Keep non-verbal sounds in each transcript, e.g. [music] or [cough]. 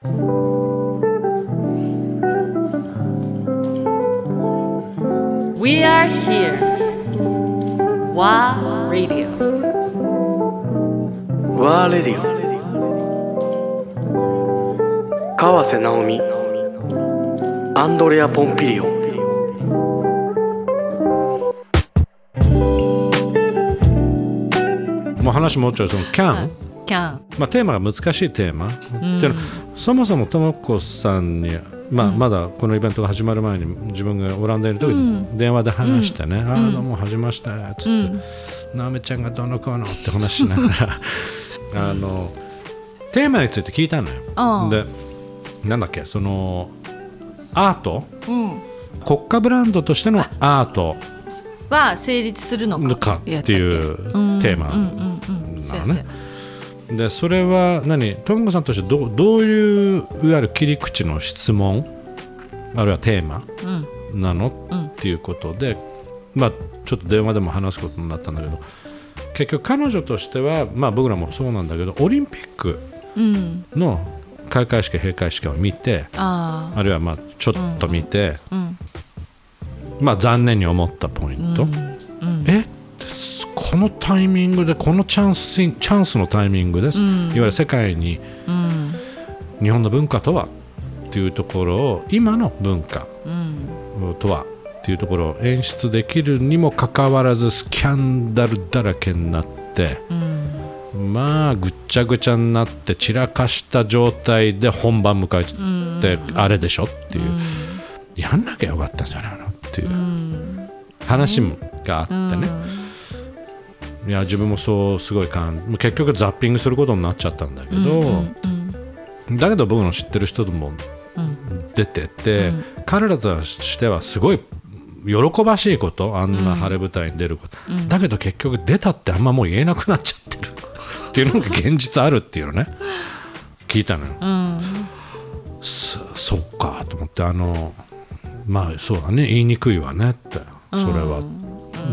We are here. WA Radio. ワーレディオ川瀬直美アンドレア・ポンピリオンもう話もうちょいその can、キャン。まあ、テーマが難しいテーマ、っていうのはそもそもともこさんに、まあ、まだこのイベントが始まる前に自分がオランダにいる時に電話で話してね「ああどうも始めました」っつって「なめちゃんがどうのこうの」って話しながら。[laughs] あのテーマについて聞いたのよ。でなんだっけそのアート？うん。国家ブランドとしてのアート。は成立するのか。かっていうテーマなのね。でそれは何？ともこさんとしてどうどういういわゆる切り口の質問？あるいはテーマ？なの、うんっていうことでまあちょっと電話でも話すことになったんだけど結局彼女としてはまあ僕らもそうなんだけどオリンピックうん。の開会式閉会式を見てああ。あるいはまあちょっと見て、うん。まあ残念に思ったポイント、うん。え？このタイミングでこのチャンスチャンスのタイミングです、うん。いわゆる世界にうん。日本の文化とはっていうところを今の文化うん。とはっていうところを演出できるにもかかわらずスキャンダルだらけになってうん。まあぐっちゃぐちゃになって散らかした状態で本番迎えてあれでしょっていう、やんなきゃよかったんじゃないのっていう話があってね、いや自分もそうすごい感結局ザッピングすることになっちゃったんだけど、だけど僕の知ってる人も出てて、彼らとしてはすごい喜ばしいことあんな晴れ舞台に出ること、だけど結局出たってあんまもう言えなくなっちゃってる。っていうのが現実あるっていうのね。聞いたのよ、そそっかと思ってあのまあそうだね。言いにくいわねって。それは、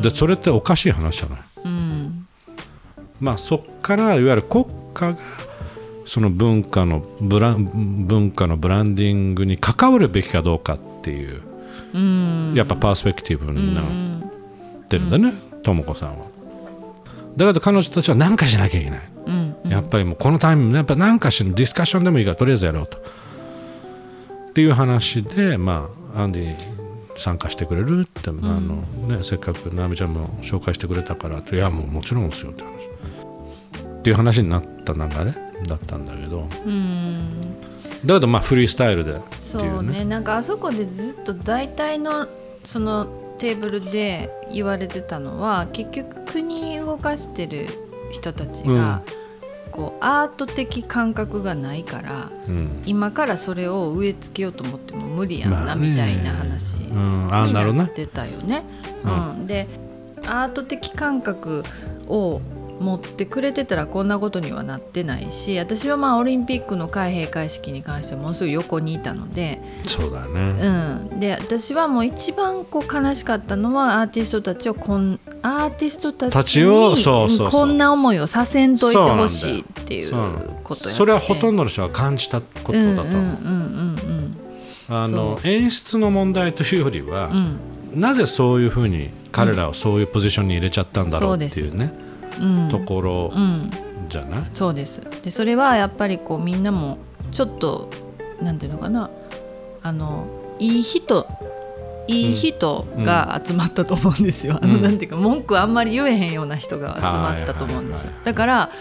でそれっておかしい話じゃない、まあそっからいわゆる国家がその文化のブラン文化のブランディングに関わるべきかどうかっていう、やっぱパースペクティブになってるんだねとも子さんは。だけど彼女たちは何かしなきゃいけない、やっぱりもうこのタイミングでやっぱ何かしらディスカッションでもいいからとりあえずやろうとっていう話でまあアンディ参加してくれるって、あのね、せっかく直美ちゃんも紹介してくれたからっていやもうもちろんですよって話。っていう話になった流れ？だったんだけど、だけどまあフリースタイルでってそいううね。ねなんかあそこでずっと大体のそのテーブルで言われてたのは結局国動かしてる人たちが、こうアート的感覚がないからうん。今からそれを植え付けようと思っても無理やんな、まあね。みたいな話になってたよね。ううん。でアート的感覚を持ってくれてたらこんなことにはなってないし私はまあオリンピックの開閉会式に関してものすぐ横にいたので、そうだね、うん、で私はもう一番こう悲しかったのはアーティストたちをこんアーティストたたちちをにそうそうそう。こんな思いをさせんといてほしいっていうことそれはほとんどの人が感じたことだと思う、演出の問題というよりは、なぜそういうふうに彼らをそういうポジションに入れちゃったんだろうっていうね、うん。ところうんうんじゃない、そうです。でそれはやっぱりこうみんなもちょっとなんていうのかな。あのいい人いい人が集まったと思うんですよ、あのなんていうか文句あんまり言えへんような人が集まったと思うんですよ。だから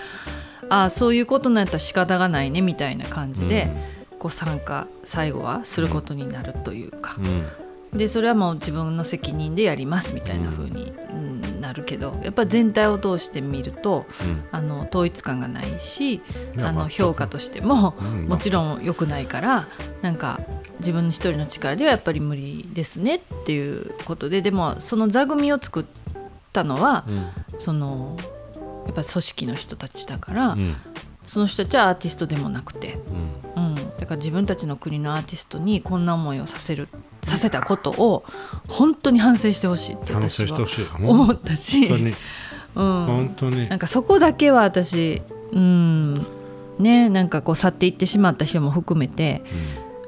あそういうことなんやったら仕方がないねみたいな感じで、こう参加最後はすることになるというか、うん。でそれはもう自分の責任でやりますみたいな風に、うんなるけどやっぱ全体を通して見ると、あの統一感がないしあの評価としても、うん。もちろん良くないからなんか自分の一人の力ではやっぱり無理ですねっていうことででもその座組を作ったのは、そのやっぱ組織の人たちだから、うん。その人たちはアーティストでもなくて。うん。うん、だから自分たちの国のアーティストにこんな思いをさせるさせたことを本当に反省してほしいって反私は思ったし、本当に。[laughs] うん、本当に。なんかそこだけは私、うん、ねなんかこう去っていってしまった人も含めて、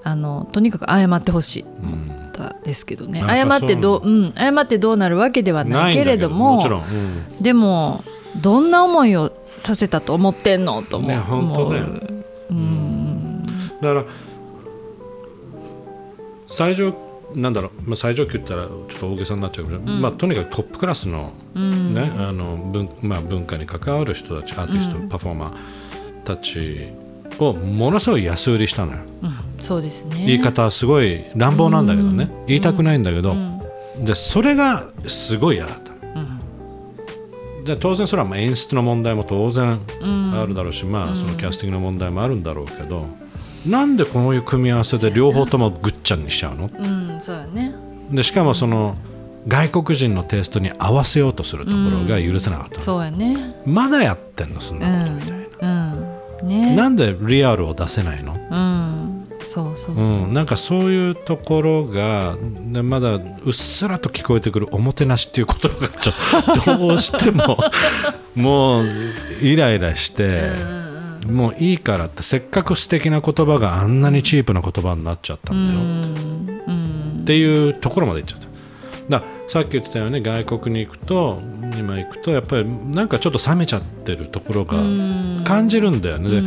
あのとにかく謝ってほしい。思ったですけどね、謝ってどう、うん、謝ってどうなるわけではないけれどももちろん、うん。でもどんな思いをさせたと思ってんのと思う、ね本当だよ。思ううん。だから最上なんだろう、まあ、最上級って言ったらちょっと大げさになっちゃうけど、まあ、とにかくトップクラスの,、ねあの文まあ、文化に関わる人たちアーティスト、パフォーマーたちをものすごい安売りしたのよ、うんそうですね。言い方はすごい乱暴なんだけどね、言いたくないんだけど、でそれがすごい嫌だったの、で当然それはまあ演出の問題も当然あるだろうし、まあそのキャスティングの問題もあるんだろうけど、なんでこういう組み合わせで両方ともぐっちゃんにしちゃうの？うんそうやね。でしかもその外国人のテイストに合わせようとするところが許せなかったの、そうやね。まだやってんのそんうなことみたいな、んうんね。なんでリアルを出せないの？うん。そうそうそう、うん、なんかそういうところがでまだうっすらと聞こえてくるおもてなしっていう言葉がちょっと [laughs] どうしてももうイライラして、もういいからってせっかく素敵な言葉があんなにチープな言葉になっちゃったんだよ、って。いうところまでいっちゃった。ださっき言ってたように外国に行くと今行くとやっぱりなんかちょっと冷めちゃってるところが感じるんだよね。で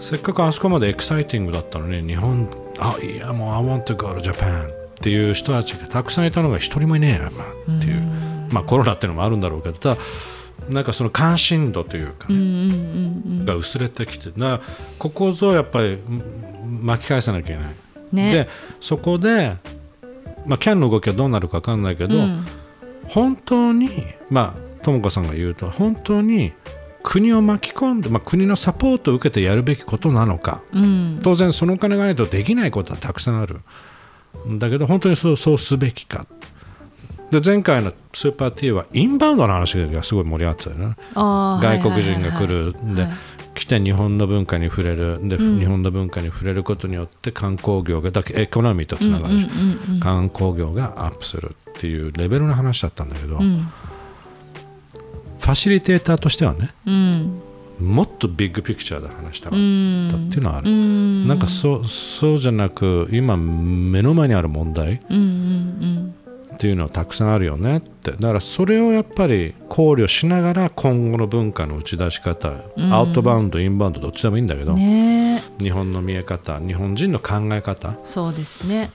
せっかくあそこまでエキサイティングだったのに日本あいやもう I want to go to Japan っていう人たちがたくさんいたのが一人もいねえよまあっていうまあコロナっていうのもあるんだろうけどただなんかその関心度というかね、が薄れてきてだからここぞやっぱりん巻き返さなきゃいけない。ね。でそこで、まあ、キャンの動きはどうなるか分かんないけど、本当にまあとも子さんが言うと本当に国を巻き込んで、まあ、国のサポートを受けてやるべきことなのか、うん。当然そのお金がないとできないことはたくさんある。だけど本当にそうそうすべきか。で前回のスーパー T はインバウンドの話がすごい盛り上がってたよね。外国人が来る。で、はい来て日本の文化に触れる。で、日本の文化に触れることによって観光業がだけエコノミーとつながる。し、観光業がアップするっていうレベルの話だったんだけど、ファシリテーターとしてはねうん。もっとビッグピクチャーで話したかったっていうのはある、なんかそうそうじゃなく今目の前にある問題うんうんっていうのはたくさんあるよねって。だからそれをやっぱり考慮しながら今後の文化の打ち出し方、アウトバウンドインバウンドどっちでもいいんだけど、うんね。え日本の見え方日本人の考え方。そうですね